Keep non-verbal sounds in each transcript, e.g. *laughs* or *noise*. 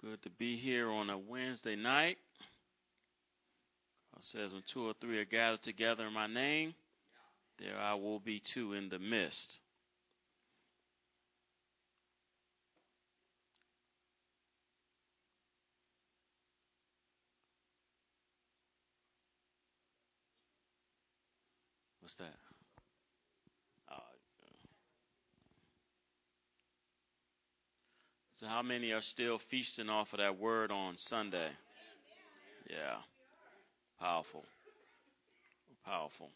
Good to be here on a Wednesday night. It says, when two or three are gathered together in my name, there I will be too in the midst. What's that? So, how many are still feasting off of that word on Sunday? Yeah. Powerful. Powerful.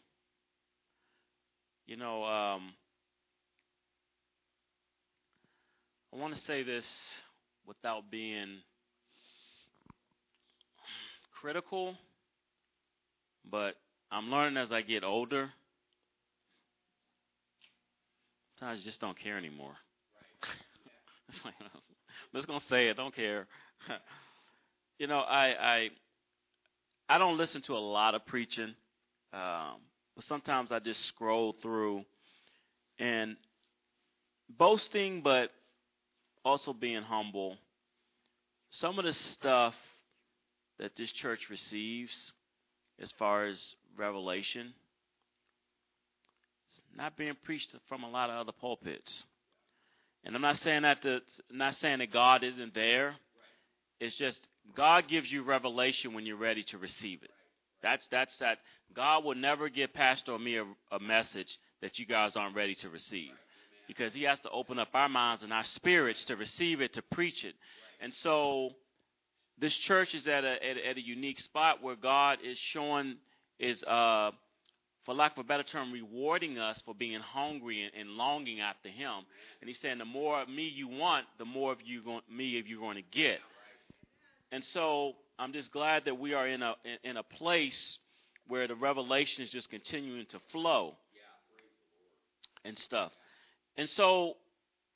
You know, um, I want to say this without being critical, but I'm learning as I get older. Sometimes I just don't care anymore. *laughs* it's like, I'm just gonna say it. Don't care. *laughs* you know, I I I don't listen to a lot of preaching, um, but sometimes I just scroll through and boasting, but also being humble. Some of the stuff that this church receives, as far as revelation, it's not being preached from a lot of other pulpits. And I'm not saying that to, not saying that God isn't there. It's just God gives you revelation when you're ready to receive it. That's that's that. God will never give Pastor or me a, a message that you guys aren't ready to receive, because He has to open up our minds and our spirits to receive it, to preach it. And so, this church is at a at, at a unique spot where God is showing is uh for lack of a better term, rewarding us for being hungry and, longing after Him. And He's saying, the more of me you want, the more of you going, me of you're going to get. And so I'm just glad that we are in a in, in a place where the revelation is just continuing to flow and stuff. And so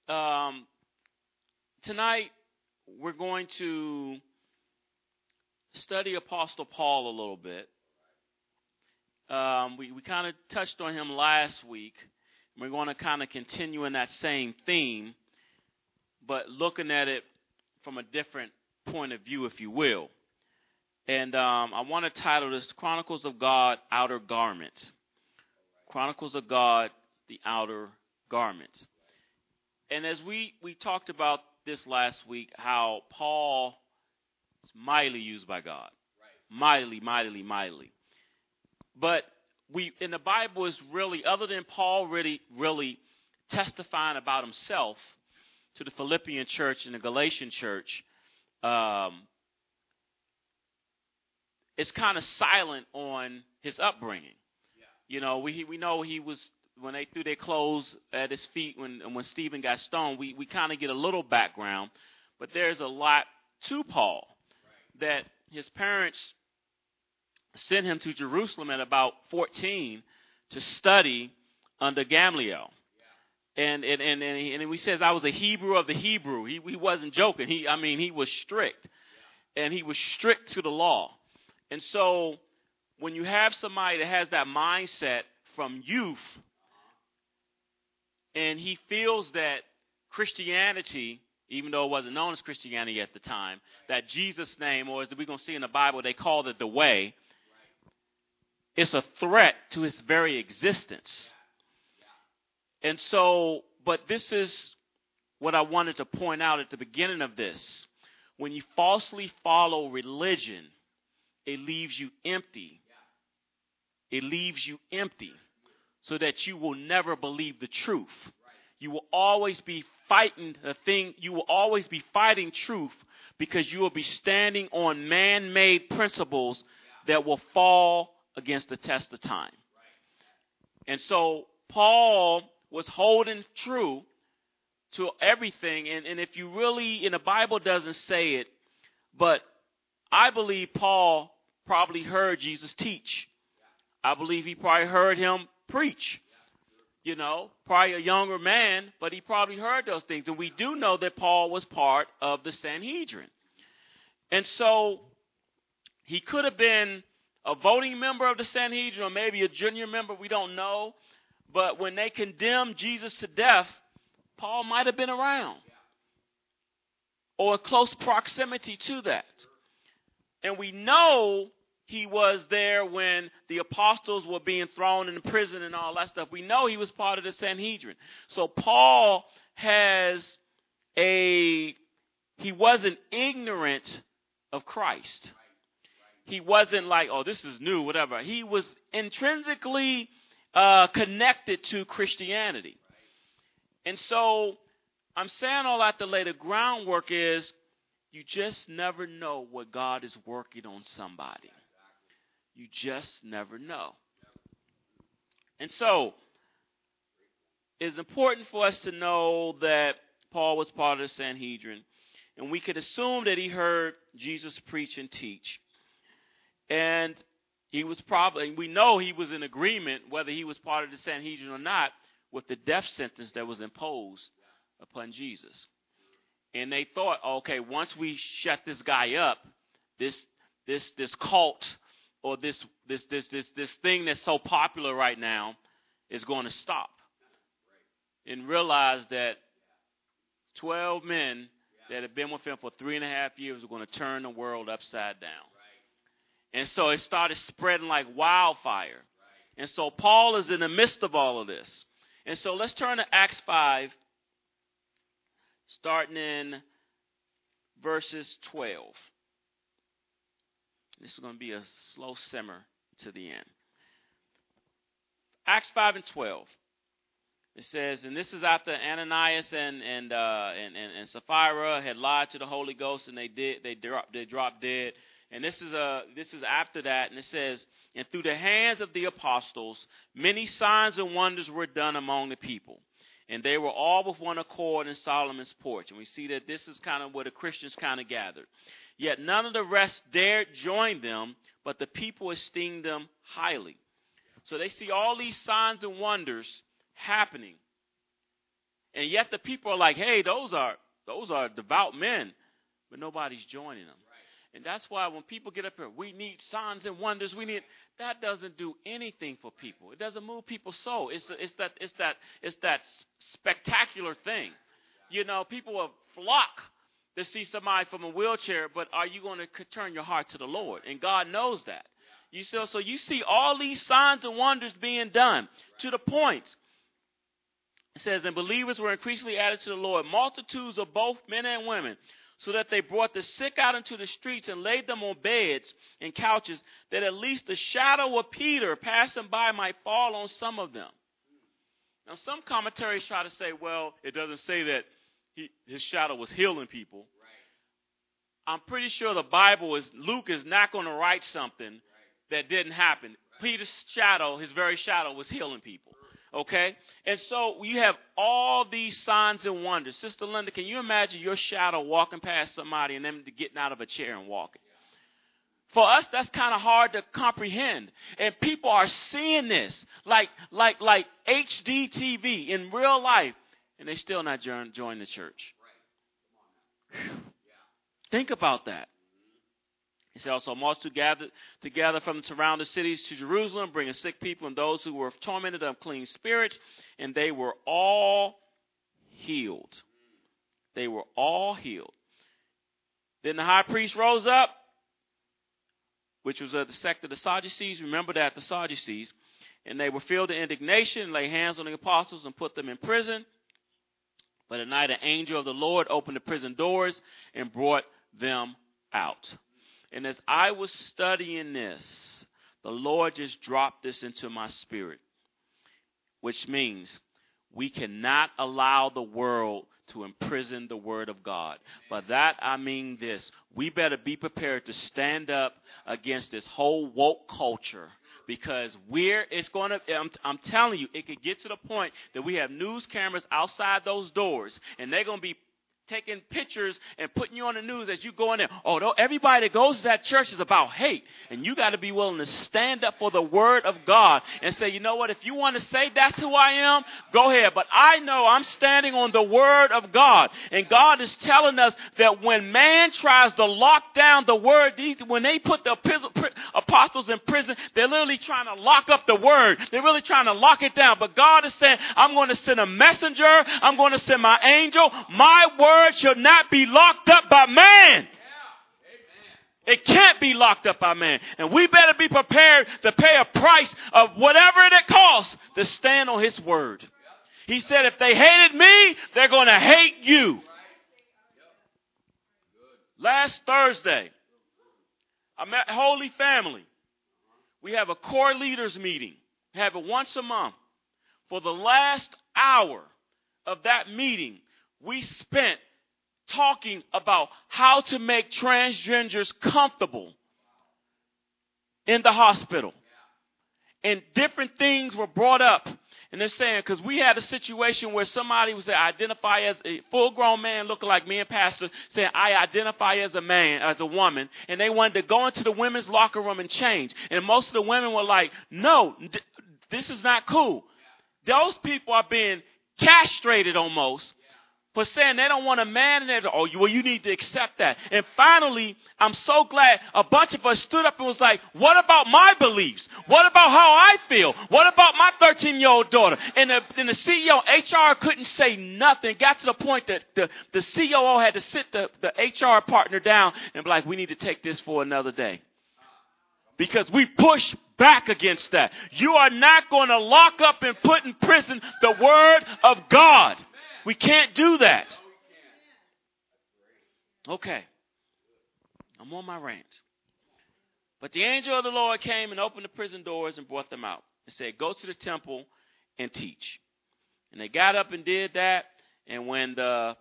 um, tonight we're going to study Apostle Paul a little bit. Um, we we kind of touched on him last week. We're going to kind of continue in that same theme, but looking at it from a different point of view, if you will. And um, I want to title this Chronicles of God Outer Garments. Chronicles of God, the Outer Garments. And as we, we talked about this last week, how Paul is mightily used by God. Right. Mightily, mightily, mightily. But we in the Bible is really other than Paul really really testifying about himself to the Philippian church and the Galatian church, um, it's kind of silent on his upbringing. Yeah. You know, we we know he was when they threw their clothes at his feet when when Stephen got stoned. We we kind of get a little background, but there's a lot to Paul right. that his parents sent him to Jerusalem at about 14 to study under Gamaliel. And and and and he, and he says I was a Hebrew of the Hebrew. He he wasn't joking. He I mean he was strict, and he was strict to the law. And so when you have somebody that has that mindset from youth, and he feels that Christianity, even though it wasn't known as Christianity at the time, that Jesus' name, or as we're going to see in the Bible, they called it the way, it's a threat to his very existence. And so, but this is what I wanted to point out at the beginning of this. When you falsely follow religion, it leaves you empty. It leaves you empty so that you will never believe the truth. You will always be fighting the thing, you will always be fighting truth because you will be standing on man made principles that will fall against the test of time. And so Paul was holding true to everything. And, and if you really, and the Bible doesn't say it, but I believe Paul probably heard Jesus teach. I believe he probably heard him preach. You know, probably a younger man, but he probably heard those things. And we do know that Paul was part of the Sanhedrin. And so he could have been a voting member of the Sanhedrin or maybe a junior member, we don't know. But when they condemned Jesus to death, Paul might have been around. or in close proximity to that. And we know he was there when the apostles were being thrown in prison and all that stuff. We know he was part of the Sanhedrin. So Paul has a, he wasn't ignorant of Christ. He wasn't like, oh, this is new, whatever. He was intrinsically uh, connected to Christianity. And so I'm saying all that to lay the groundwork is you just never know what God is working on somebody. You just never know. And so, it's important for us to know that Paul was part of the Sanhedrin, and we could assume that he heard Jesus preach and teach. And he was probably, we know he was in agreement, whether he was part of the Sanhedrin or not, with the death sentence that was imposed upon Jesus. And they thought, okay, once we shut this guy up, this this this cult or this this this this this thing that's so popular right now is going to stop. And realize that twelve men that have been with him for three and a half years are going to turn the world upside down. And so it started spreading like wildfire. And so Paul is in the midst of all of this. And so let's turn to Acts 5, starting in verses 12. This is going to be a slow simmer to the end. Acts 5 and 12. It says, and this is after Ananias and and, uh, and, and and Sapphira had lied to the Holy Ghost, and they did they dropped they dropped dead. And this is a this is after that, and it says, and through the hands of the apostles, many signs and wonders were done among the people, and they were all with one accord in Solomon's porch. And we see that this is kind of where the Christians kind of gathered. Yet none of the rest dared join them, but the people esteemed them highly. So they see all these signs and wonders happening. And yet the people are like, hey, those are those are devout men, but nobody's joining them. And that's why when people get up here, we need signs and wonders. We need that doesn't do anything for people. It doesn't move people's soul. It's it's that it's that it's that spectacular thing. You know, people will flock to see somebody from a wheelchair, but are you going to turn your heart to the Lord? And God knows that. You see, so you see all these signs and wonders being done to the point. It says, and believers were increasingly added to the Lord, multitudes of both men and women, so that they brought the sick out into the streets and laid them on beds and couches, that at least the shadow of Peter passing by might fall on some of them. Now, some commentaries try to say, well, it doesn't say that he, his shadow was healing people. Right. I'm pretty sure the Bible is Luke is not going to write something right. that didn't happen. Right. Peter's shadow, his very shadow, was healing people. Okay? And so you have all these signs and wonders. Sister Linda, can you imagine your shadow walking past somebody and them getting out of a chair and walking? For us, that's kind of hard to comprehend. And people are seeing this like like like HD TV in real life and they still not join, join the church. Think about that. He said also, multitude gathered together from the surrounding cities to Jerusalem, bringing sick people and those who were tormented of clean spirits, and they were all healed. They were all healed. Then the high priest rose up, which was of the sect of the Sadducees. Remember that, the Sadducees. And they were filled with indignation, laid hands on the apostles, and put them in prison. But at night, an angel of the Lord opened the prison doors and brought them out. And as I was studying this, the Lord just dropped this into my spirit, which means we cannot allow the world to imprison the word of God. By that I mean this. We better be prepared to stand up against this whole woke culture because we're it's going to I'm, I'm telling you it could get to the point that we have news cameras outside those doors and they're going to be taking pictures and putting you on the news as you go in there. Oh, everybody that goes to that church is about hate. And you got to be willing to stand up for the word of God and say, you know what, if you want to say that's who I am, go ahead. But I know I'm standing on the word of God. And God is telling us that when man tries to lock down the word, these, when they put the apostles in prison, they're literally trying to lock up the word. They're really trying to lock it down. But God is saying, I'm going to send a messenger. I'm going to send my angel. My word word shall not be locked up by man. It can't be locked up by man. And we better be prepared to pay a price of whatever it costs to stand on his word. He said, if they hated me, they're going to hate you. Last Thursday, I met Holy Family. We have a core leaders meeting. We have it once a month. For the last hour of that meeting, we spent talking about how to make transgenders comfortable in the hospital. And different things were brought up. And they're saying, because we had a situation where somebody was identify as a full grown man looking like me and Pastor, saying, I identify as a man, as a woman. And they wanted to go into the women's locker room and change. And most of the women were like, no, this is not cool. Those people are being castrated almost for saying they don't want a man in there. Oh, well, you need to accept that. And finally, I'm so glad a bunch of us stood up and was like, what about my beliefs? What about how I feel? What about my 13 year old daughter? And the, and the CEO, HR couldn't say nothing. It got to the point that the, the COO had to sit the, the HR partner down and be like, we need to take this for another day. Because we push back against that. You are not going to lock up and put in prison the word of God. We can't do that. Okay. I'm on my rant. But the angel of the Lord came and opened the prison doors and brought them out and said, Go to the temple and teach. And they got up and did that. And when the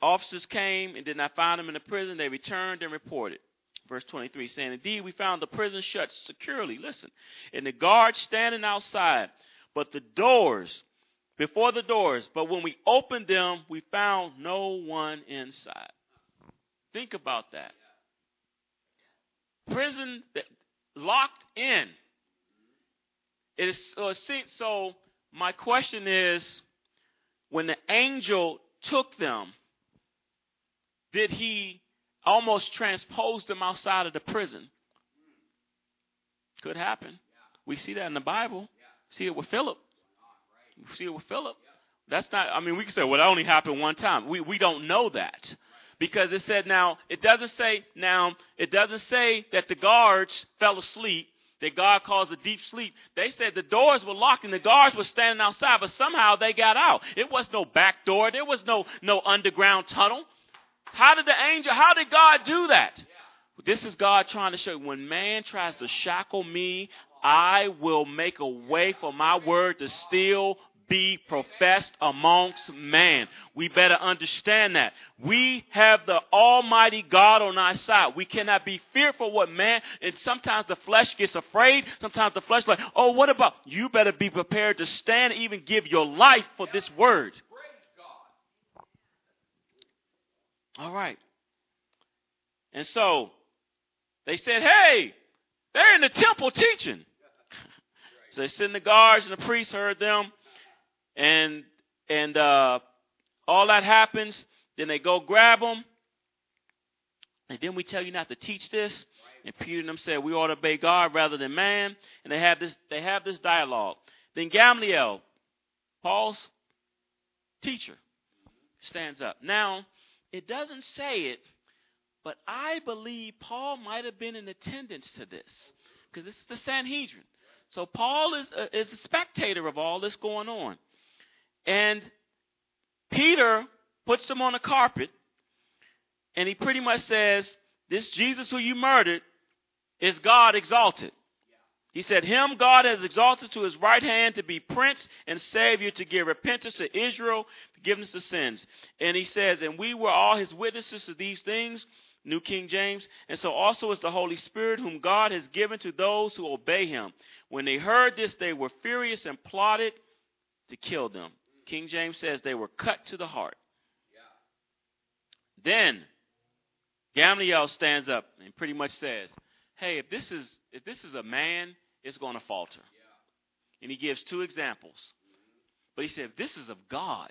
officers came and did not find them in the prison, they returned and reported. Verse 23 saying, Indeed, we found the prison shut securely. Listen. And the guards standing outside, but the doors before the doors, but when we opened them, we found no one inside. Think about that. Prison that locked in. It is uh, so, so my question is when the angel took them, did he almost transpose them outside of the prison? Could happen. We see that in the Bible. See it with Philip see it with Philip. That's not, I mean, we can say, well, that only happened one time. We, we don't know that. Because it said now, it doesn't say, now, it doesn't say that the guards fell asleep, that God caused a deep sleep. They said the doors were locked and the guards were standing outside, but somehow they got out. It was no back door. There was no, no underground tunnel. How did the angel, how did God do that? This is God trying to show you when man tries to shackle me, I will make a way for my word to still be professed amongst man. We better understand that. We have the Almighty God on our side. We cannot be fearful what man, and sometimes the flesh gets afraid. Sometimes the flesh like, oh, what about, you better be prepared to stand even give your life for this word. All right. And so, they said, hey, they're in the temple teaching. So they sent the guards, and the priests heard them, and and uh, all that happens. Then they go grab them, and then we tell you not to teach this. And Peter and them said we ought to obey God rather than man. And they have this they have this dialogue. Then Gamaliel, Paul's teacher, stands up. Now it doesn't say it, but I believe Paul might have been in attendance to this because this is the Sanhedrin. So Paul is a, is a spectator of all this going on. And Peter puts him on a carpet and he pretty much says, This Jesus who you murdered is God exalted. He said, Him God has exalted to his right hand to be prince and savior to give repentance to Israel, forgiveness of sins. And he says, And we were all his witnesses to these things. New King James. And so also is the Holy Spirit, whom God has given to those who obey him. When they heard this, they were furious and plotted to kill them. King James says they were cut to the heart. Then Gamaliel stands up and pretty much says, "Hey, if this is if this is a man, it's going to falter." And he gives two examples. But he said, if this is of God,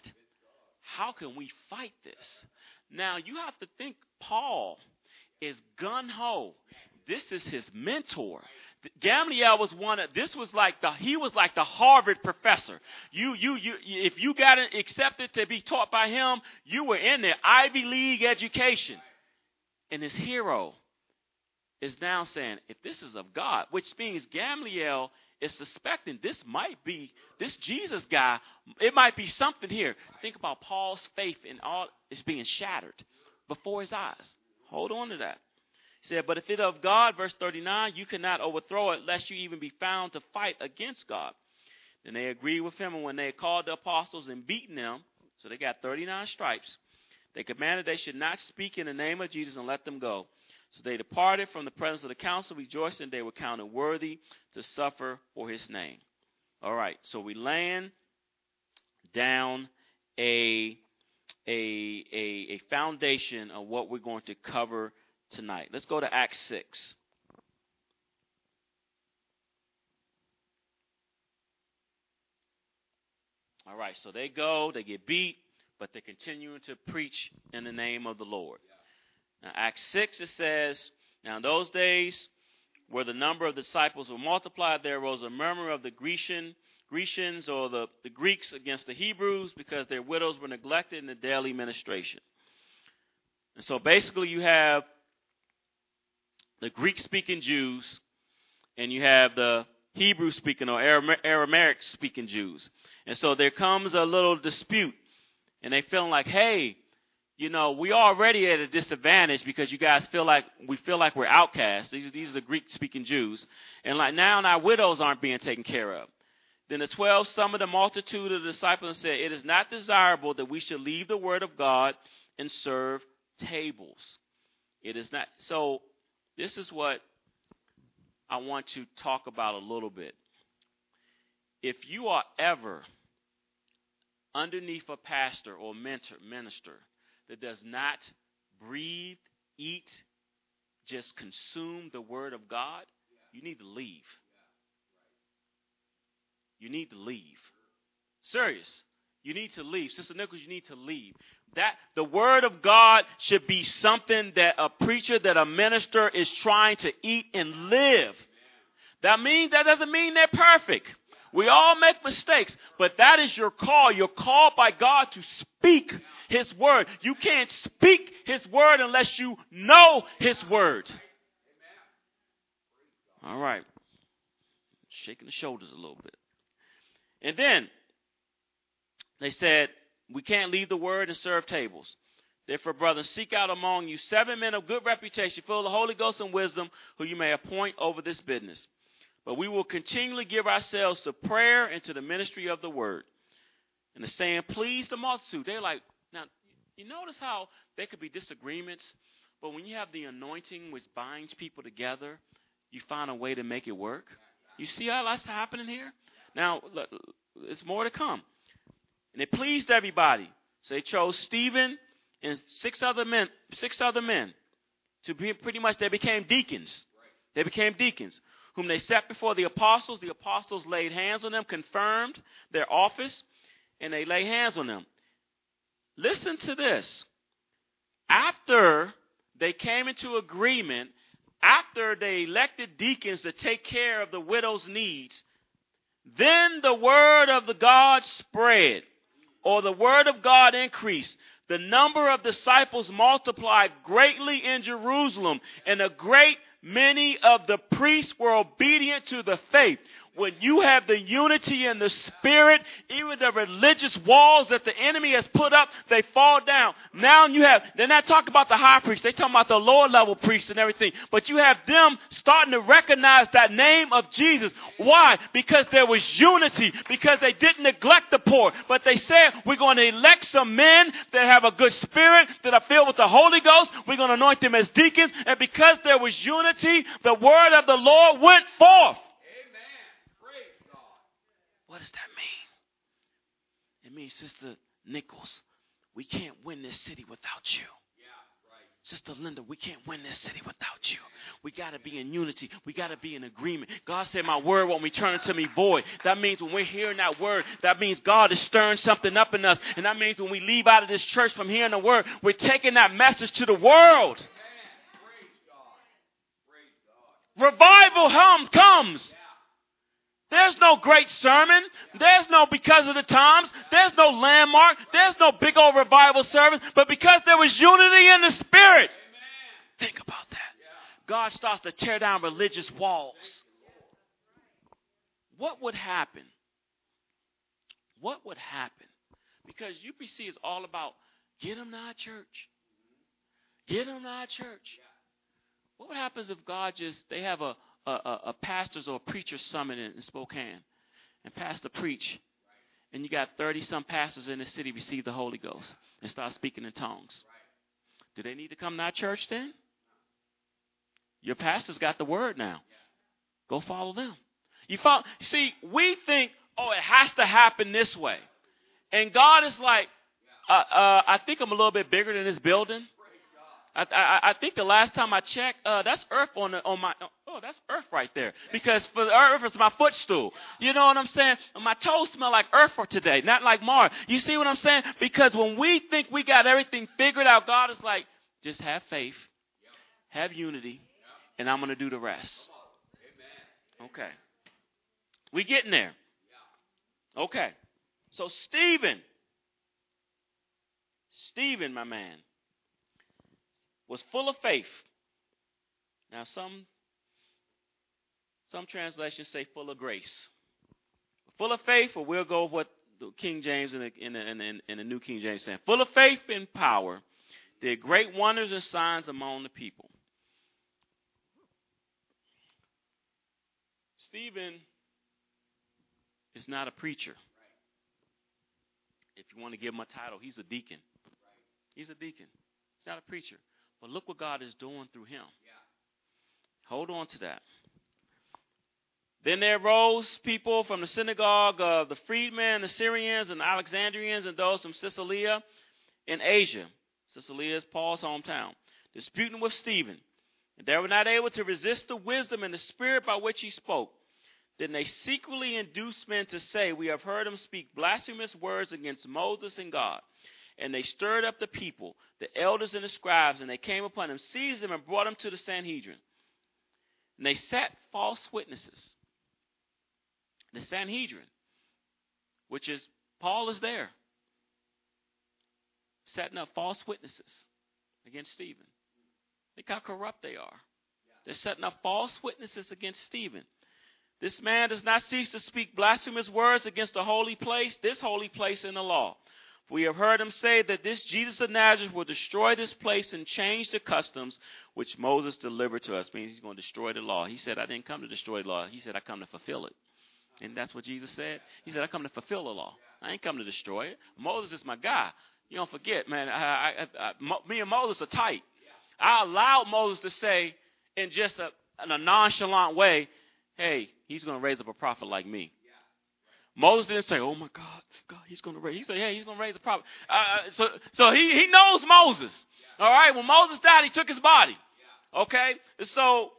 how can we fight this? Now, you have to think Paul is gun ho, this is his mentor. Gamaliel was one of this was like the he was like the Harvard professor. You you you if you got accepted to be taught by him, you were in the Ivy League education. And his hero is now saying, if this is of God, which means Gamaliel is suspecting this might be this Jesus guy. It might be something here. Think about Paul's faith in all is being shattered before his eyes. Hold on to that. He said, But if it of God, verse 39, you cannot overthrow it, lest you even be found to fight against God. Then they agreed with him, and when they had called the apostles and beaten them, so they got 39 stripes, they commanded they should not speak in the name of Jesus and let them go. So they departed from the presence of the council, rejoicing they were counted worthy to suffer for his name. All right, so we land down a a, a, a foundation of what we're going to cover tonight. Let's go to Acts 6. All right, so they go, they get beat, but they're continuing to preach in the name of the Lord. Now, Acts 6, it says, Now in those days, where the number of disciples were multiplied, there arose a murmur of the Grecian, Grecians or the, the Greeks against the Hebrews because their widows were neglected in the daily ministration. And so basically, you have the Greek speaking Jews, and you have the Hebrew speaking or Aramaic speaking Jews. And so there comes a little dispute, and they feeling like, hey, you know, we already at a disadvantage because you guys feel like we feel like we're outcasts. These, these are the Greek speaking Jews. And like now our widows aren't being taken care of. Then the twelve summoned the multitude of the disciples and said, It is not desirable that we should leave the word of God and serve tables. It is not so this is what I want to talk about a little bit. If you are ever underneath a pastor or mentor, minister that does not breathe, eat, just consume the word of God, you need to leave. You need to leave. Serious. You need to leave. Sister Nichols, you need to leave. That the word of God should be something that a preacher, that a minister is trying to eat and live. That means that doesn't mean they're perfect. We all make mistakes, but that is your call. You're called by God to speak His word. You can't speak His word unless you know His word. All right. Shaking the shoulders a little bit. And then they said, We can't leave the word and serve tables. Therefore, brothers, seek out among you seven men of good reputation, full of the Holy Ghost and wisdom, who you may appoint over this business. But we will continually give ourselves to prayer and to the ministry of the word. And the saying please the multitude. They're like, now, you notice how there could be disagreements, but when you have the anointing which binds people together, you find a way to make it work. You see how that's happening here? Now, it's more to come. And it pleased everybody. So they chose Stephen and six other men, six other men to be pretty much they became deacons. They became deacons, whom they set before the apostles. The apostles laid hands on them, confirmed their office, and they lay hands on them. Listen to this. After they came into agreement, after they elected deacons to take care of the widow's needs, then the word of the God spread or the word of God increased, the number of disciples multiplied greatly in Jerusalem, and a great many of the priests were obedient to the faith when you have the unity in the spirit, even the religious walls that the enemy has put up, they fall down. Now you have, they're not talking about the high priest, they're talking about the lower level priests and everything. But you have them starting to recognize that name of Jesus. Why? Because there was unity, because they didn't neglect the poor, but they said, we're going to elect some men that have a good spirit, that are filled with the Holy Ghost. We're going to anoint them as deacons. And because there was unity, the word of the Lord went forth. What does that mean? It means, Sister Nichols, we can't win this city without you. Sister Linda, we can't win this city without you. We got to be in unity. We got to be in agreement. God said, My word won't return to me void. That means when we're hearing that word, that means God is stirring something up in us. And that means when we leave out of this church from hearing the word, we're taking that message to the world. revival hum comes. There's no great sermon. There's no because of the times. There's no landmark. There's no big old revival service. But because there was unity in the spirit. Think about that. God starts to tear down religious walls. What would happen? What would happen? Because UPC is all about get them to our church. Get them to our church. What happens if God just they have a a, a, a pastors or a preacher summit in, in Spokane, and pastor preach, and you got thirty some pastors in the city receive the Holy Ghost and start speaking in tongues? Do they need to come to our church then? Your pastor's got the word now. Go follow them. You follow, see, we think, oh, it has to happen this way. And God is like, uh, uh, I think I'm a little bit bigger than this building. I, I, I think the last time I checked, uh, that's earth on the, on my. Oh, that's earth right there. Because for the earth is my footstool. You know what I'm saying? My toes smell like earth for today, not like Mars. You see what I'm saying? Because when we think we got everything figured out, God is like, just have faith, have unity, and I'm going to do the rest. Okay. We getting there. Okay. So Stephen, Stephen, my man was full of faith. Now, some some translations say full of grace. Full of faith, or we'll go with what the King James and the, the, in the New King James saying. Full of faith and power, did great wonders and signs among the people. Stephen is not a preacher. If you want to give him a title, he's a deacon. He's a deacon. He's not a preacher. But look what God is doing through him. Hold on to that. Then there rose people from the synagogue of the freedmen, the Syrians, and the Alexandrians, and those from Cilicia in Asia. Cilicia is Paul's hometown, disputing with Stephen. And they were not able to resist the wisdom and the spirit by which he spoke. Then they secretly induced men to say, We have heard him speak blasphemous words against Moses and God. And they stirred up the people, the elders and the scribes, and they came upon him, seized him, and brought him to the Sanhedrin. And they set false witnesses. The Sanhedrin, which is, Paul is there, setting up false witnesses against Stephen. Look how corrupt they are. They're setting up false witnesses against Stephen. This man does not cease to speak blasphemous words against the holy place, this holy place in the law. We have heard him say that this Jesus of Nazareth will destroy this place and change the customs which Moses delivered to us. Means he's going to destroy the law. He said, I didn't come to destroy the law. He said, I come to fulfill it. And that's what Jesus said. He said, I come to fulfill the law. I ain't come to destroy it. Moses is my guy. You don't forget, man. I, I, I, me and Moses are tight. I allowed Moses to say in just a, in a nonchalant way, hey, he's going to raise up a prophet like me. Moses didn't say, "Oh my God, God, he's going to raise." He said, "Yeah, he's going to raise the prophet." Uh, uh, so, so he he knows Moses. All right. When Moses died, he took his body. Okay. And So,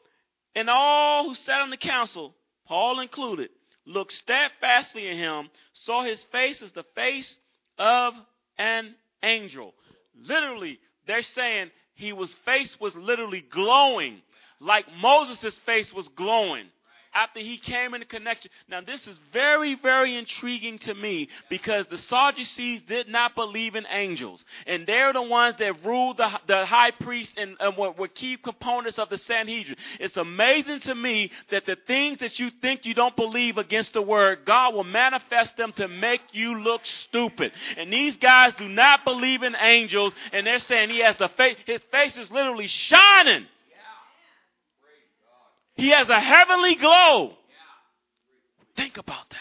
and all who sat on the council, Paul included, looked steadfastly at him, saw his face as the face of an angel. Literally, they're saying he was face was literally glowing, like Moses' face was glowing after he came into connection. Now, this is very, very intriguing to me because the Sadducees did not believe in angels. And they're the ones that ruled the, the high priest and, and were, were key components of the Sanhedrin. It's amazing to me that the things that you think you don't believe against the word, God will manifest them to make you look stupid. And these guys do not believe in angels, and they're saying he has the face, his face is literally shining. He has a heavenly glow. Think about that.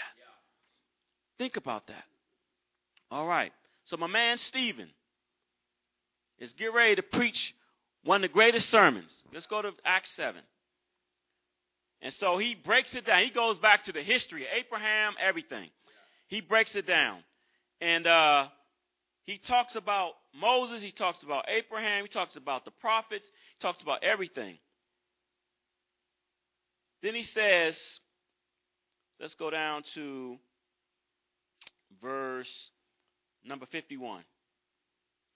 Think about that. All right. So my man Stephen is getting ready to preach one of the greatest sermons. Let's go to Acts 7. And so he breaks it down. He goes back to the history of Abraham, everything. He breaks it down. And uh, he talks about Moses, he talks about Abraham, he talks about the prophets, he talks about everything. Then he says, let's go down to verse number 51.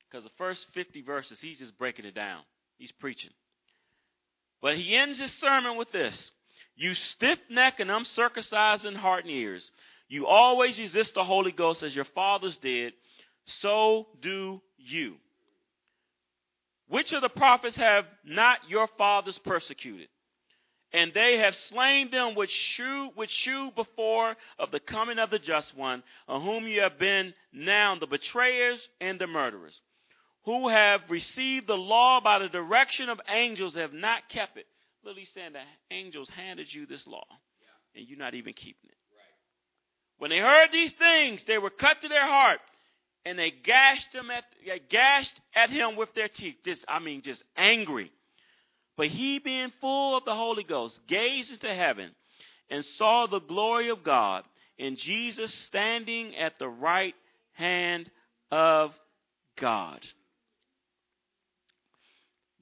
Because the first 50 verses, he's just breaking it down. He's preaching. But he ends his sermon with this You stiff necked and uncircumcised in heart and ears, you always resist the Holy Ghost as your fathers did, so do you. Which of the prophets have not your fathers persecuted? And they have slain them which shew, which shew before of the coming of the just one, of whom you have been now the betrayers and the murderers, who have received the law by the direction of angels, have not kept it. Literally saying the angels handed you this law, and you're not even keeping it. When they heard these things, they were cut to their heart, and they gashed him at they gashed at him with their teeth. Just I mean, just angry. But he, being full of the Holy Ghost, gazed into heaven and saw the glory of God, and Jesus standing at the right hand of God.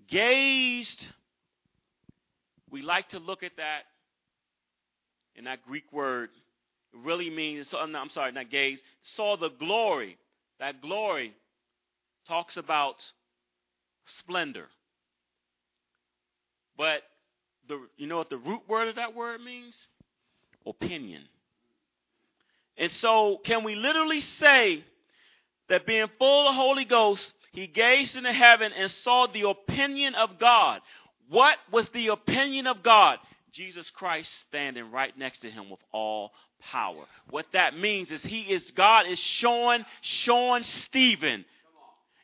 Gazed, we like to look at that in that Greek word really means, I'm sorry, not gaze, saw the glory. That glory talks about splendor. But the you know what the root word of that word means? Opinion. And so, can we literally say that being full of Holy Ghost, he gazed into heaven and saw the opinion of God? What was the opinion of God? Jesus Christ standing right next to him with all power. What that means is he is God is showing showing Stephen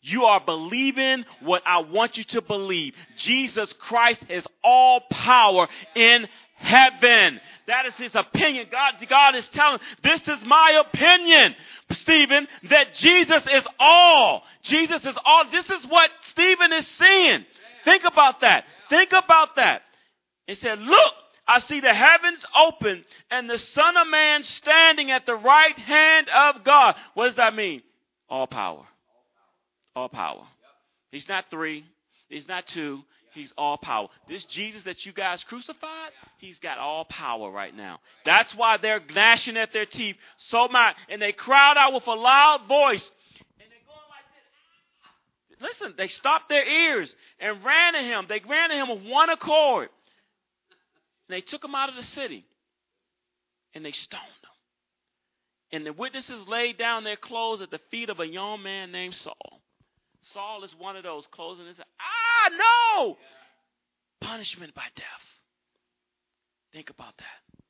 you are believing what I want you to believe. Jesus Christ has all power in heaven. That is his opinion. God, God is telling, this is my opinion, Stephen, that Jesus is all. Jesus is all. This is what Stephen is seeing. Think about that. Think about that. He said, look, I see the heavens open and the Son of Man standing at the right hand of God. What does that mean? All power. All power. He's not three. He's not two. He's all power. This Jesus that you guys crucified, he's got all power right now. That's why they're gnashing at their teeth so much. And they crowd out with a loud voice. And they're going like this. Listen, they stopped their ears and ran to him. They ran to him with one accord. And they took him out of the city. And they stoned him. And the witnesses laid down their clothes at the feet of a young man named Saul. Saul is one of those closing his ah no punishment by death. Think about that.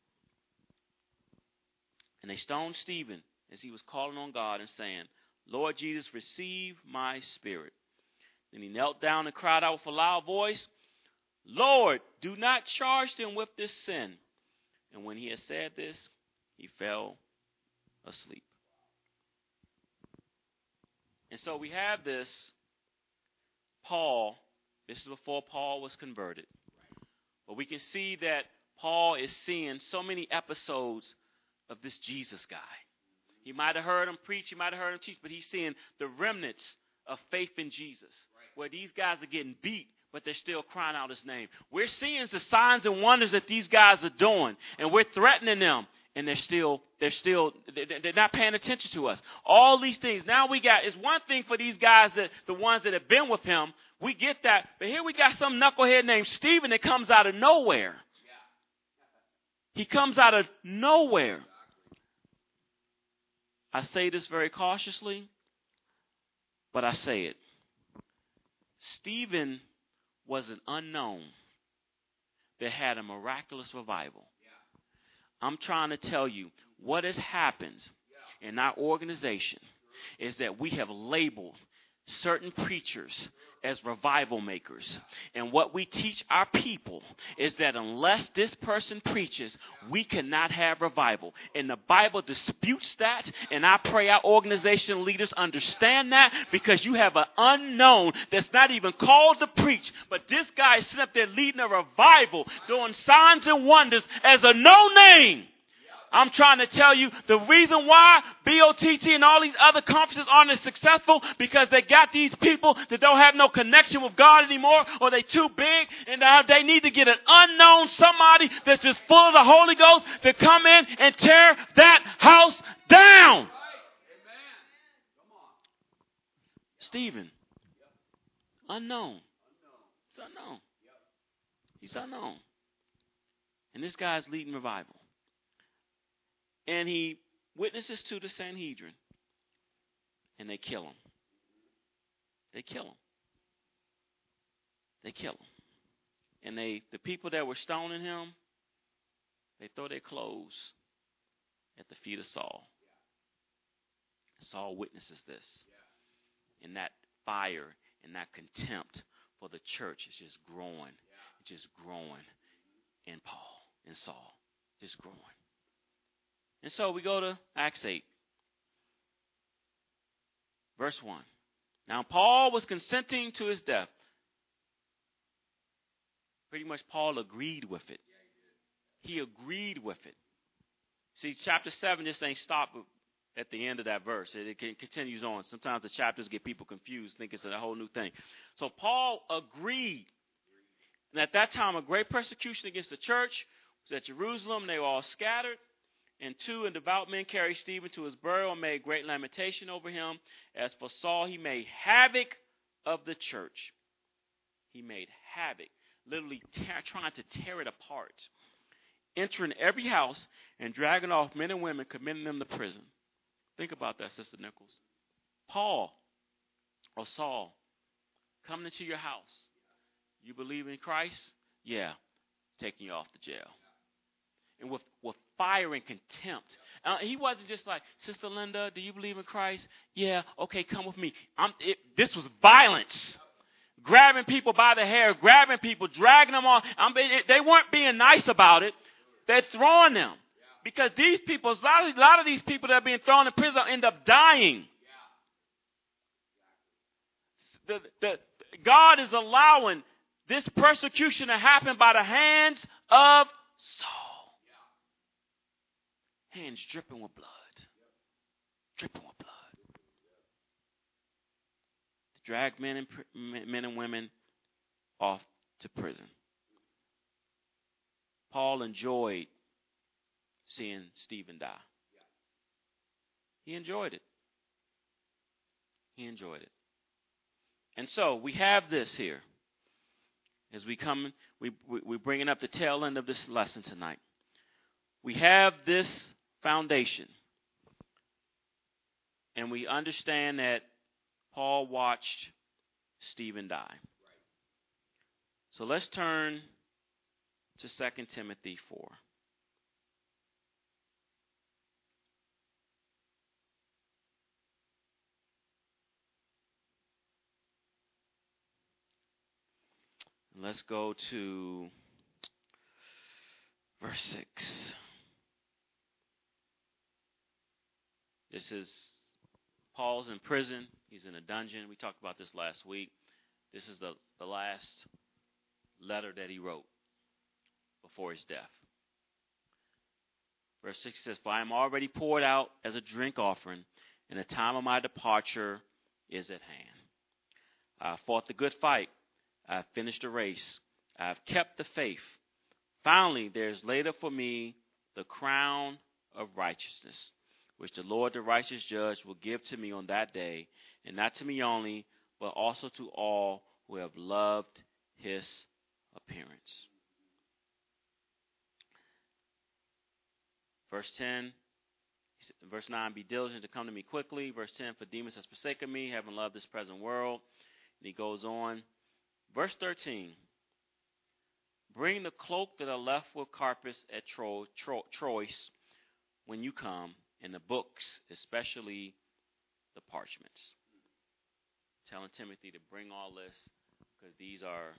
And they stoned Stephen as he was calling on God and saying, Lord Jesus, receive my spirit. Then he knelt down and cried out with a loud voice, Lord, do not charge them with this sin. And when he had said this, he fell asleep. And so we have this Paul. This is before Paul was converted. But we can see that Paul is seeing so many episodes of this Jesus guy. He might have heard him preach, he might have heard him teach, but he's seeing the remnants of faith in Jesus, where these guys are getting beat, but they're still crying out his name. We're seeing the signs and wonders that these guys are doing, and we're threatening them and they're still they're still they're not paying attention to us. All these things. Now we got it's one thing for these guys that the ones that have been with him. We get that, but here we got some knucklehead named Stephen that comes out of nowhere. He comes out of nowhere. I say this very cautiously, but I say it. Stephen was an unknown that had a miraculous revival. I'm trying to tell you what has happened in our organization is that we have labeled certain preachers as revival makers. And what we teach our people is that unless this person preaches, we cannot have revival. And the Bible disputes that. And I pray our organization leaders understand that because you have an unknown that's not even called to preach. But this guy is sitting up there leading a revival, doing signs and wonders as a no name. I'm trying to tell you the reason why BOTT and all these other conferences aren't as successful because they got these people that don't have no connection with God anymore or they too big and they need to get an unknown somebody that's just full of the Holy Ghost to come in and tear that house down. Stephen. Unknown. It's unknown. He's unknown. And this guy's leading revival. And he witnesses to the Sanhedrin. And they kill him. They kill him. They kill him. And they the people that were stoning him, they throw their clothes at the feet of Saul. Saul witnesses this. And that fire and that contempt for the church is just growing. It's just growing in Paul and Saul. Just growing. And so we go to Acts 8. Verse 1. Now Paul was consenting to his death. Pretty much Paul agreed with it. He agreed with it. See, chapter 7 just ain't stopped at the end of that verse. It, it continues on. Sometimes the chapters get people confused, think it's a whole new thing. So Paul agreed. And at that time, a great persecution against the church was at Jerusalem. They were all scattered. And two, and devout men carried Stephen to his burial and made great lamentation over him. As for Saul, he made havoc of the church. He made havoc, literally trying to tear it apart, entering every house and dragging off men and women, committing them to prison. Think about that, Sister Nichols. Paul or Saul coming into your house. You believe in Christ? Yeah. Taking you off to jail. And with, with fire and contempt. Uh, he wasn't just like, Sister Linda, do you believe in Christ? Yeah, okay, come with me. It, this was violence. Grabbing people by the hair, grabbing people, dragging them on. It, they weren't being nice about it. They're throwing them. Because these people, a lot, of, a lot of these people that are being thrown in prison end up dying. The, the, God is allowing this persecution to happen by the hands of Saul. Hands dripping with blood. Dripping with blood. To drag men and, men and women off to prison. Paul enjoyed seeing Stephen die. He enjoyed it. He enjoyed it. And so we have this here. As we come, we, we, we're bringing up the tail end of this lesson tonight. We have this foundation. And we understand that Paul watched Stephen die. So let's turn to 2 Timothy 4. Let's go to verse 6. This is Paul's in prison. He's in a dungeon. We talked about this last week. This is the, the last letter that he wrote before his death. Verse 6 says, For I am already poured out as a drink offering, and the time of my departure is at hand. I fought the good fight. I've finished the race. I've kept the faith. Finally, there's laid up for me the crown of righteousness, which the Lord, the righteous judge, will give to me on that day, and not to me only, but also to all who have loved his appearance. Verse 10, verse 9, be diligent to come to me quickly. Verse 10, for Demas has forsaken me, having loved this present world. And he goes on, Verse 13 Bring the cloak that I left with Carpus at Tro- Tro- Troas when you come, and the books, especially the parchments. Telling Timothy to bring all this because these are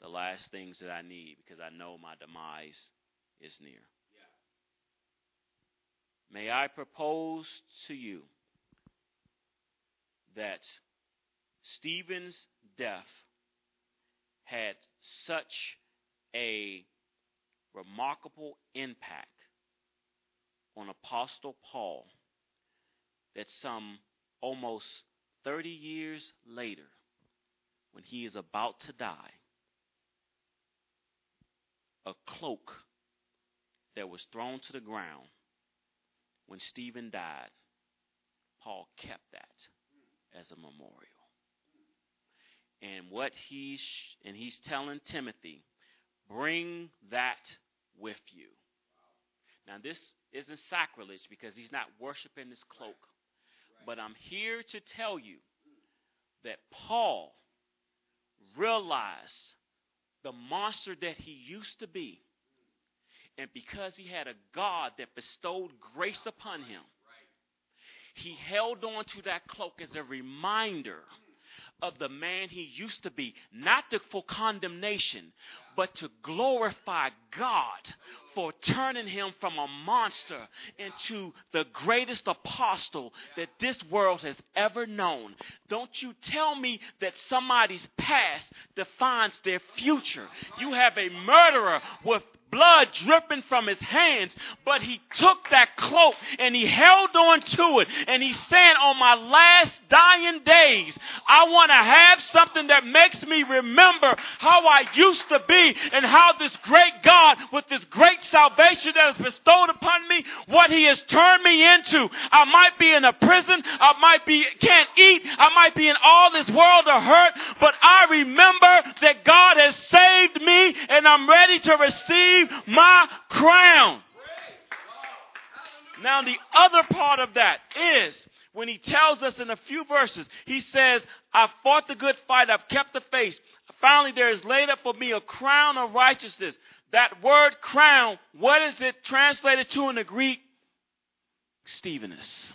the last things that I need because I know my demise is near. Yeah. May I propose to you that Stephen's death had such a remarkable impact on Apostle Paul that some almost 30 years later, when he is about to die, a cloak that was thrown to the ground when Stephen died, Paul kept that as a memorial and what he's and he's telling Timothy, bring that with you. Now, this isn't sacrilege because he's not worshiping this cloak. But I'm here to tell you that Paul realized the monster that he used to be. And because he had a God that bestowed grace upon him, he held on to that cloak as a reminder of the man he used to be, not to, for condemnation, but to glorify God for turning him from a monster into the greatest apostle that this world has ever known. Don't you tell me that somebody's past defines their future. You have a murderer with blood dripping from his hands, but he took that cloak and he held on to it. And he said, On my last dying days, I want to have something that makes me remember how I used to be and how this great God, with this great salvation that is bestowed upon me, what he has turned me into. I might be in a prison, I might be, can't eat, I might be in all this world of hurt, but I remember that God has saved me and I'm ready to receive receive my crown. Now, the other part of that is when he tells us in a few verses, he says, I've fought the good fight, I've kept the faith. Finally, there is laid up for me a crown of righteousness. That word crown, what is it translated to in the Greek? Stephanus.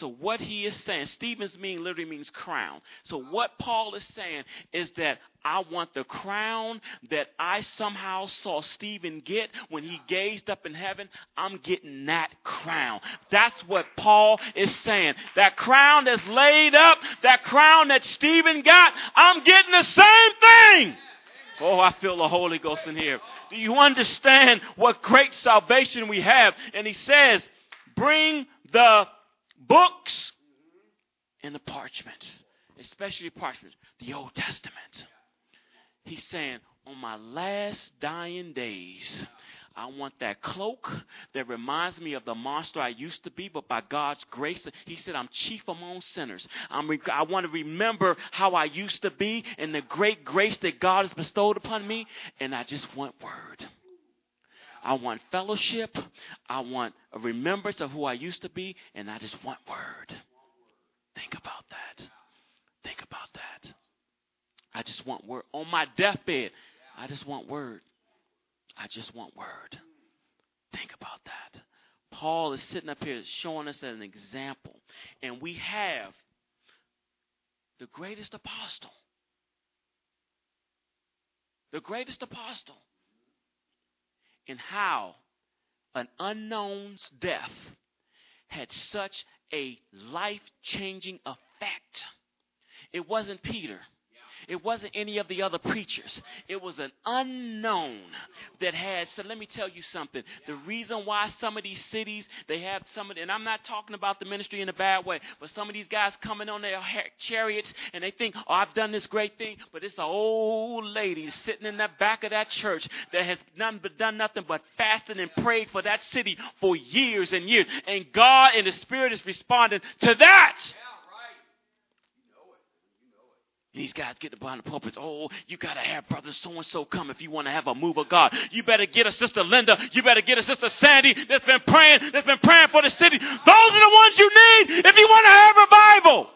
So what he is saying, Stephen's mean literally means crown. So what Paul is saying is that I want the crown that I somehow saw Stephen get when he gazed up in heaven. I'm getting that crown. That's what Paul is saying. That crown that's laid up, that crown that Stephen got, I'm getting the same thing. Oh, I feel the Holy Ghost in here. Do you understand what great salvation we have? And he says, bring the books and the parchments, especially parchments, the Old Testament. He's saying, on my last dying days, I want that cloak that reminds me of the monster I used to be, but by God's grace, He said, I'm chief among sinners. I'm re- I want to remember how I used to be and the great grace that God has bestowed upon me, and I just want word. I want fellowship. I want a remembrance of who I used to be, and I just want word. Think about that. Think about that. I just want word. On my deathbed, I just want word. I just want word. Think about that. Paul is sitting up here showing us an example. And we have the greatest apostle. The greatest apostle and how an unknown's death had such a life changing effect. It wasn't Peter. It wasn't any of the other preachers. It was an unknown that had. So let me tell you something. The reason why some of these cities they have some of, and I'm not talking about the ministry in a bad way, but some of these guys coming on their chariots and they think, oh, I've done this great thing, but it's an old lady sitting in the back of that church that has none but done nothing but fasted and prayed for that city for years and years, and God and the Spirit is responding to that. Yeah. These guys get behind the pulpits. Oh, you got to have brother so and so come if you want to have a move of God. You better get a sister Linda. You better get a sister Sandy that's been praying, that's been praying for the city. Those are the ones you need if you want to have revival.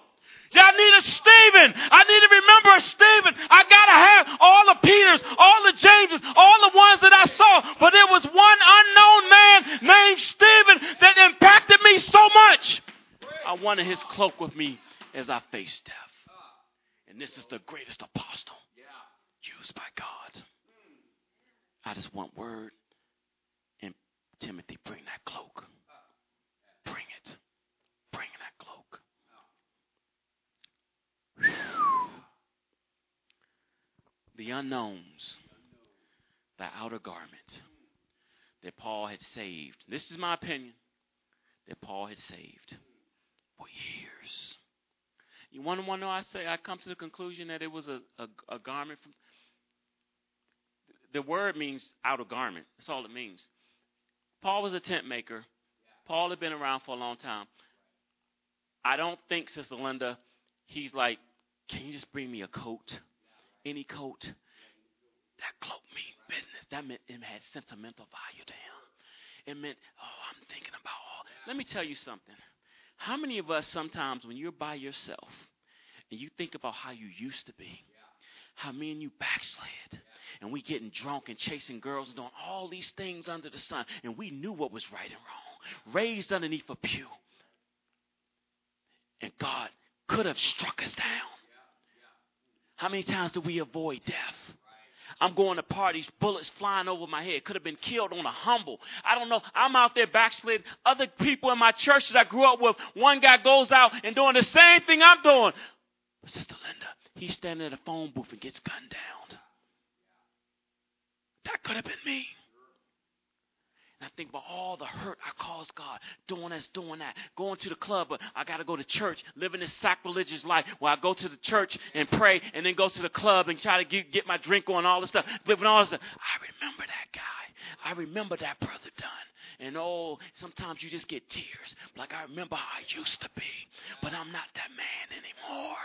Y'all need a Stephen. I need to remember a Stephen. I got to have all the Peters, all the Jameses, all the ones that I saw. But there was one unknown man named Stephen that impacted me so much. I wanted his cloak with me as I faced death. And this is the greatest apostle used by God. Hmm. I just want word. And Timothy, bring that cloak. Oh. Bring it. Bring that cloak. Oh. The unknowns, the outer garment hmm. that Paul had saved. This is my opinion that Paul had saved for years. You want to know? I say I come to the conclusion that it was a, a, a garment. From, the word means outer garment. That's all it means. Paul was a tent maker. Paul had been around for a long time. I don't think, Sister Linda, he's like, can you just bring me a coat? Any coat? That cloak means business. that meant it had sentimental value to him. It meant, oh, I'm thinking about all. Let me tell you something. How many of us sometimes, when you're by yourself and you think about how you used to be, how me and you backslid, and we getting drunk and chasing girls and doing all these things under the sun, and we knew what was right and wrong, raised underneath a pew, and God could have struck us down. How many times do we avoid death? I'm going to parties, bullets flying over my head. Could have been killed on a humble. I don't know. I'm out there backslid. Other people in my church that I grew up with, one guy goes out and doing the same thing I'm doing. Sister Linda, he's standing at a phone booth and gets gunned down. That could have been me. And I think about all the hurt I caused God, doing this, doing that, going to the club, but I got to go to church, living this sacrilegious life where I go to the church and pray and then go to the club and try to get, get my drink on, all this stuff, living all this stuff. I remember that guy. I remember that brother done. And oh, sometimes you just get tears. Like I remember how I used to be, but I'm not that man anymore.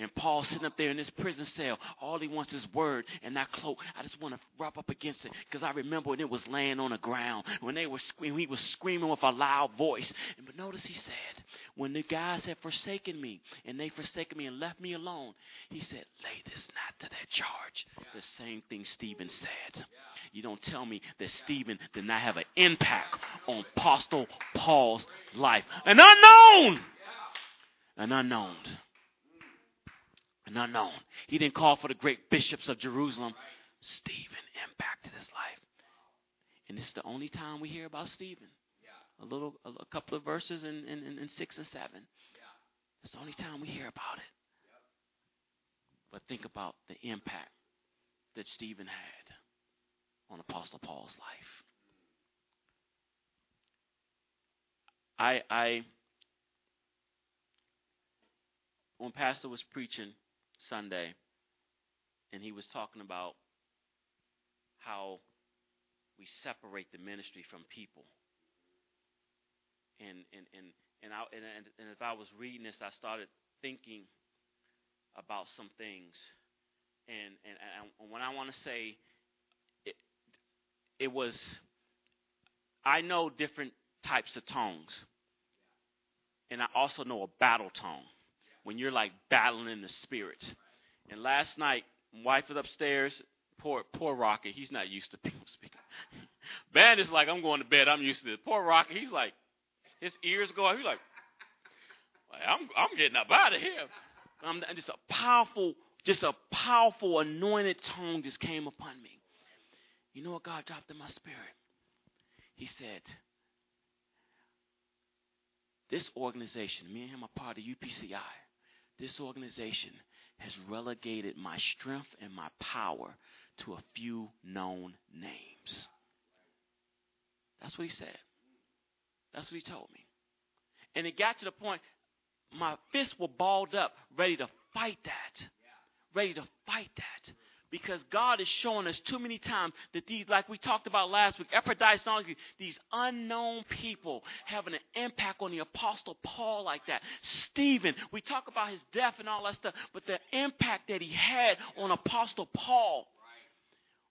And Paul sitting up there in this prison cell, all he wants is word and that cloak. I just want to rub up against it because I remember when it was laying on the ground when they were screaming. He was screaming with a loud voice. And but notice he said, when the guys had forsaken me and they forsaken me and left me alone, he said, lay this not to their charge. The same thing Stephen said. You don't tell me that Stephen did not have an impact on Apostle Paul's life. An unknown. An unknown and unknown. He didn't call for the great bishops of Jerusalem. Stephen impacted his life. And it's the only time we hear about Stephen. A little, a, a couple of verses in, in, in, six and seven. It's the only time we hear about it. But think about the impact that Stephen had on Apostle Paul's life. I, I, when Pastor was preaching Sunday, and he was talking about how we separate the ministry from people. And and and and, I, and and if I was reading this, I started thinking about some things, and and, and when I want to say, it, it was, I know different types of tongues, and I also know a battle tongue when you're like battling in the spirit. And last night, my wife was upstairs. Poor, poor Rocky. He's not used to people *laughs* speaking. Van is like, I'm going to bed. I'm used to this. Poor Rocket, He's like, his ears go out. He's like, I'm, I'm getting up out of here. I'm, just a powerful, just a powerful anointed tone just came upon me. You know what God dropped in my spirit? He said, This organization, me and him are part of UPCI this organization has relegated my strength and my power to a few known names. That's what he said. That's what he told me. And it got to the point my fists were balled up, ready to fight that. Ready to fight that because God is showing us too many times that these, like we talked about last week, Epaphroditus, these unknown people having an impact on the Apostle Paul like that. Stephen, we talk about his death and all that stuff, but the impact that he had on Apostle Paul.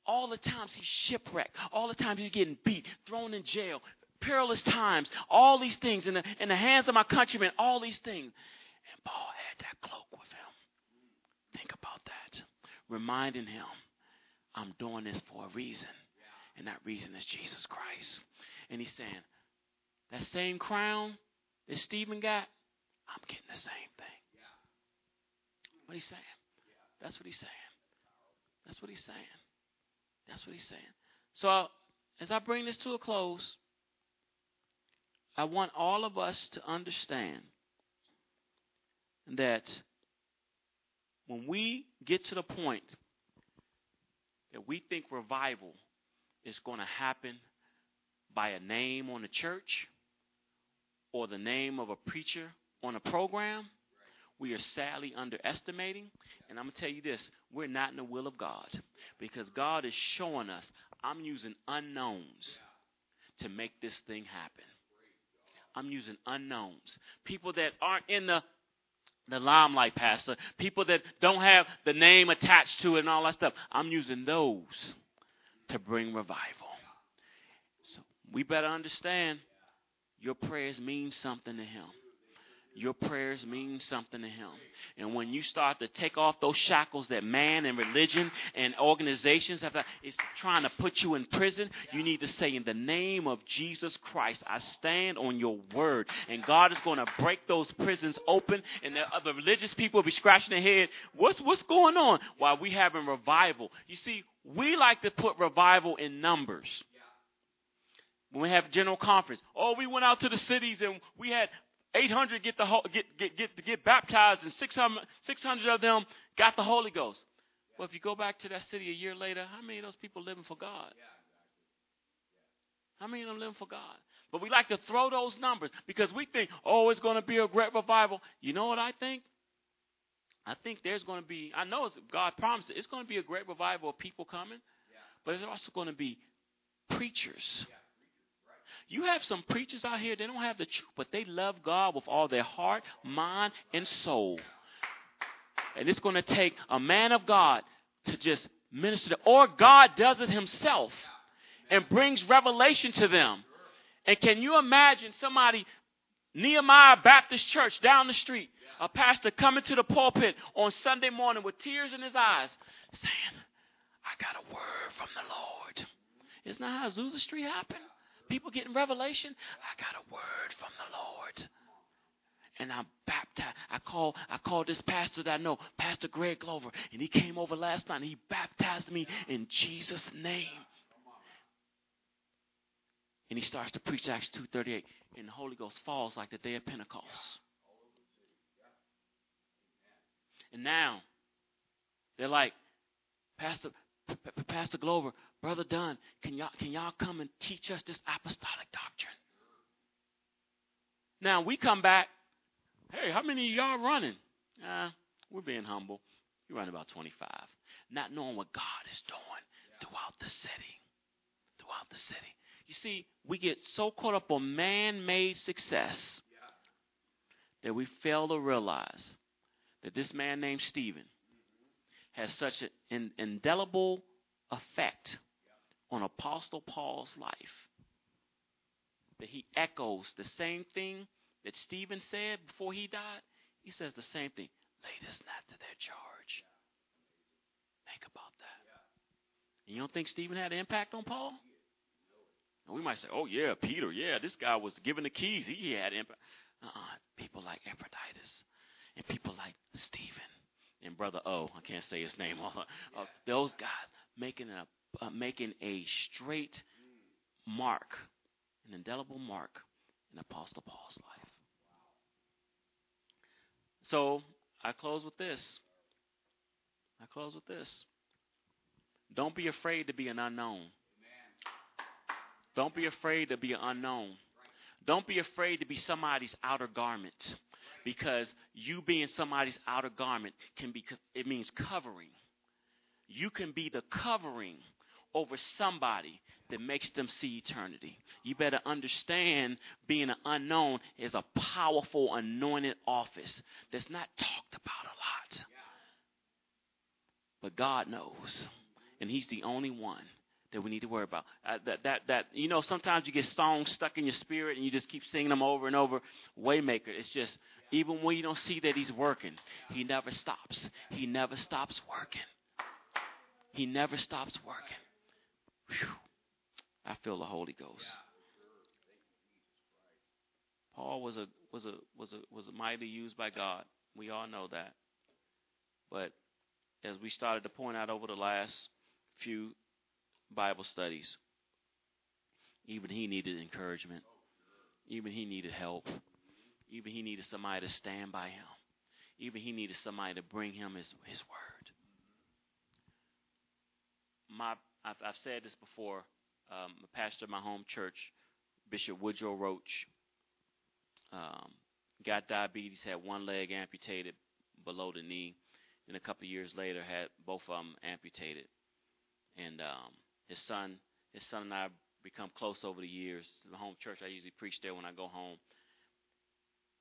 All the times he's shipwrecked, all the times he's getting beat, thrown in jail, perilous times, all these things in the, in the hands of my countrymen, all these things. And Paul had that cloak with him. Think about that reminding him, I'm doing this for a reason. And that reason is Jesus Christ. And he's saying, that same crown that Stephen got, I'm getting the same thing. What he's saying. That's what he's saying. That's what he's saying. That's what he's saying. So as I bring this to a close, I want all of us to understand that when we get to the point that we think revival is going to happen by a name on a church or the name of a preacher on a program, we are sadly underestimating. And I'm going to tell you this we're not in the will of God because God is showing us I'm using unknowns to make this thing happen. I'm using unknowns. People that aren't in the the limelight pastor, people that don't have the name attached to it and all that stuff. I'm using those to bring revival. So we better understand your prayers mean something to him your prayers mean something to him. And when you start to take off those shackles that man and religion and organizations have is trying to put you in prison, you need to say, In the name of Jesus Christ, I stand on your word. And God is going to break those prisons open, and the other religious people will be scratching their head. What's what's going on? While we having revival. You see, we like to put revival in numbers when we have general conference. Oh, we went out to the cities and we had 800 get the get get get get baptized, and 600, 600 of them got the Holy Ghost. Well, if you go back to that city a year later, how many of those people living for God? How many of them living for God? But we like to throw those numbers because we think, oh, it's going to be a great revival. You know what I think? I think there's going to be, I know God promised it, it's going to be a great revival of people coming, but it's also going to be preachers. You have some preachers out here, they don't have the truth, but they love God with all their heart, mind, and soul. And it's going to take a man of God to just minister, or God does it himself and brings revelation to them. And can you imagine somebody, Nehemiah Baptist Church down the street, a pastor coming to the pulpit on Sunday morning with tears in his eyes, saying, I got a word from the Lord. Isn't that how Azusa Street happened? People getting revelation, I got a word from the Lord. And I'm baptized. I call I called this pastor that I know, Pastor Greg Glover, and he came over last night and he baptized me in Jesus' name. And he starts to preach Acts 2.38, and the Holy Ghost falls like the day of Pentecost. And now, they're like, Pastor, Pastor Glover, Brother Dunn, can y'all, can y'all come and teach us this apostolic doctrine? Now we come back. Hey, how many of y'all running? Uh, we're being humble. We run about 25. Not knowing what God is doing throughout the city. Throughout the city. You see, we get so caught up on man made success that we fail to realize that this man named Stephen has such an indelible effect on Apostle Paul's life. That he echoes the same thing that Stephen said before he died. He says the same thing. Lay this not to their charge. Think about that. And you don't think Stephen had an impact on Paul? And we might say, oh, yeah, Peter, yeah, this guy was given the keys. He had impact. Uh-uh. People like Epaphroditus and people like Stephen and Brother O. I can't say his name. *laughs* uh, those guys making a uh, making a straight mark, an indelible mark in Apostle Paul's life. So I close with this. I close with this. Don't be afraid to be an unknown. Don't be afraid to be an unknown. Don't be afraid to be somebody's outer garment because you being somebody's outer garment can be it means covering. You can be the covering over somebody that makes them see eternity. You better understand being an unknown is a powerful anointed office that's not talked about a lot. But God knows. And He's the only one that we need to worry about. Uh, that that that you know sometimes you get songs stuck in your spirit and you just keep singing them over and over. Waymaker, it's just even when you don't see that he's working, he never stops. He never stops working. He never stops working. Whew. I feel the Holy Ghost. Paul was a was a was a was a mightily used by God. We all know that. But as we started to point out over the last few Bible studies, even he needed encouragement. Even he needed help. Even he needed somebody to stand by him. Even he needed somebody to bring him his, his word. My I've, I've said this before. Um, a pastor of my home church, Bishop Woodrow Roach, um, got diabetes, had one leg amputated below the knee, and a couple years later had both of them amputated. And um, his son, his son and I become close over the years. The home church I usually preach there when I go home.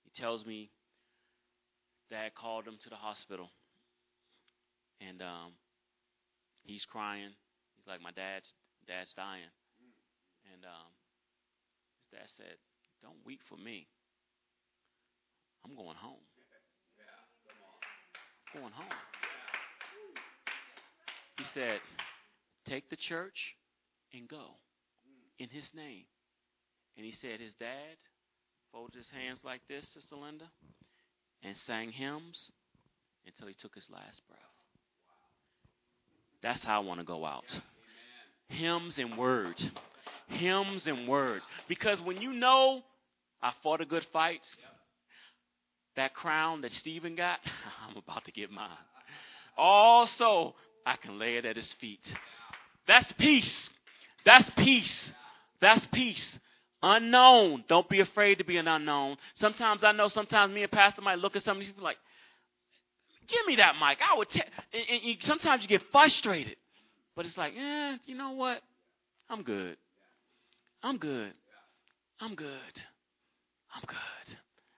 He tells me dad called him to the hospital, and um, he's crying like my dad's Dad's dying. And um, his dad said, Don't weep for me. I'm going home. *laughs* I'm going home. He said, Take the church and go in his name. And he said his dad folded his hands like this, Sister Linda, and sang hymns until he took his last breath. That's how I want to go out. Hymns and words. Hymns and words. Because when you know I fought a good fight, that crown that Stephen got, *laughs* I'm about to get mine. Also, I can lay it at his feet. That's peace. That's peace. That's peace. Unknown. Don't be afraid to be an unknown. Sometimes I know sometimes me and Pastor might look at some of these people like, give me that mic. I would. T-. And, and sometimes you get frustrated, but it's like, eh, you know what? I'm good. I'm good. I'm good. I'm good.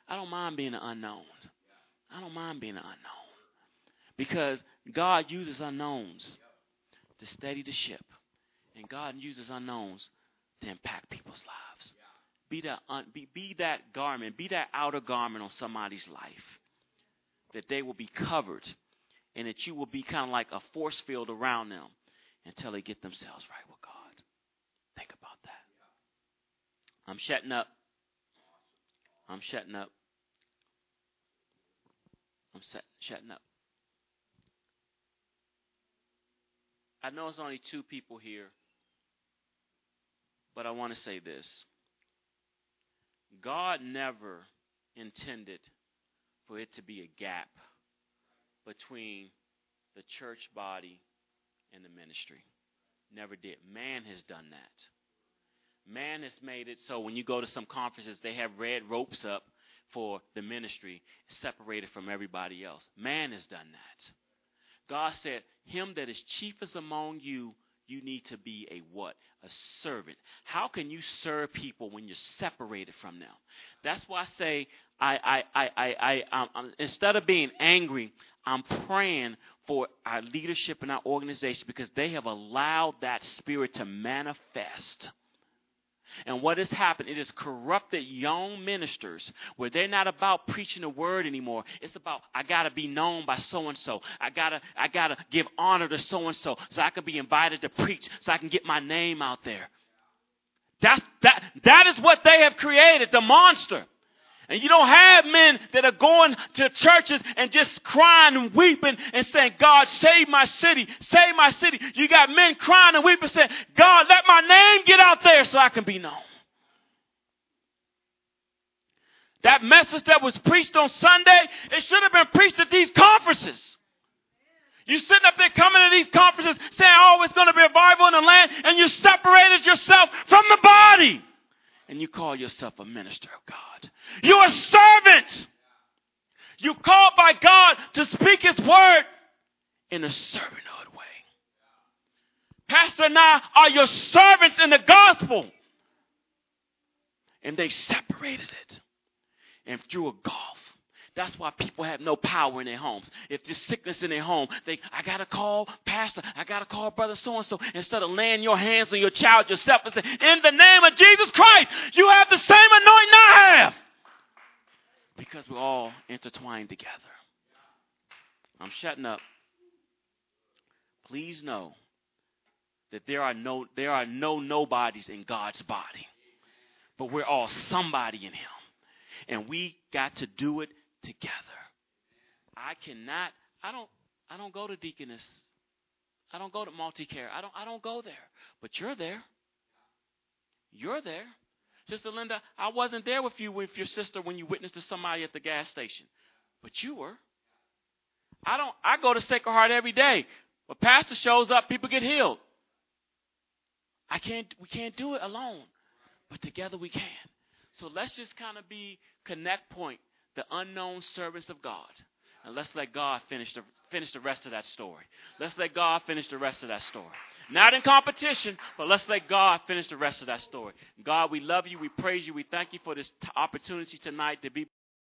I don't mind being an unknown. I don't mind being an unknown because God uses unknowns to steady the ship, and God uses unknowns to impact people's lives. Be that, un, be, be that garment, be that outer garment on somebody's life. That they will be covered and that you will be kind of like a force field around them until they get themselves right with God. Think about that. I'm shutting up. I'm shutting up. I'm set, shutting up. I know it's only two people here but I want to say this God never intended for it to be a gap between the church body and the ministry. Never did. Man has done that. Man has made it so when you go to some conferences, they have red ropes up for the ministry, separated from everybody else. Man has done that. God said, Him that is chiefest among you you need to be a what? A servant. How can you serve people when you're separated from them? That's why I say I I I I, I um, instead of being angry, I'm praying for our leadership and our organization because they have allowed that spirit to manifest. And what has happened, it has corrupted young ministers where they're not about preaching the word anymore. It's about I gotta be known by so and so. I gotta I gotta give honor to so and so so I can be invited to preach, so I can get my name out there. That's that that is what they have created, the monster. And you don't have men that are going to churches and just crying and weeping and saying, God, save my city, save my city. You got men crying and weeping saying, God, let my name get out there so I can be known. That message that was preached on Sunday, it should have been preached at these conferences. You sitting up there coming to these conferences saying, oh, it's going to be revival in the land, and you separated yourself from the body and you call yourself a minister of God. You're a servant. You called by God to speak His word in a servanthood way. Pastor and I are your servants in the gospel. And they separated it and threw a golf that's why people have no power in their homes. If there's sickness in their home, they I gotta call pastor, I gotta call brother so and so. Instead of laying your hands on your child yourself and say, In the name of Jesus Christ, you have the same anointing I have. Because we're all intertwined together. I'm shutting up. Please know that there are no there are no nobodies in God's body. But we're all somebody in him. And we got to do it together. I cannot, I don't, I don't go to deaconess. I don't go to multi-care. I don't, I don't go there. But you're there. You're there. Sister Linda, I wasn't there with you with your sister when you witnessed to somebody at the gas station. But you were. I don't I go to Sacred Heart every day. When pastor shows up, people get healed. I can't we can't do it alone. But together we can. So let's just kind of be connect point the unknown servants of God. And let's let God finish the, finish the rest of that story. Let's let God finish the rest of that story. Not in competition, but let's let God finish the rest of that story. God, we love you. We praise you. We thank you for this t- opportunity tonight to be.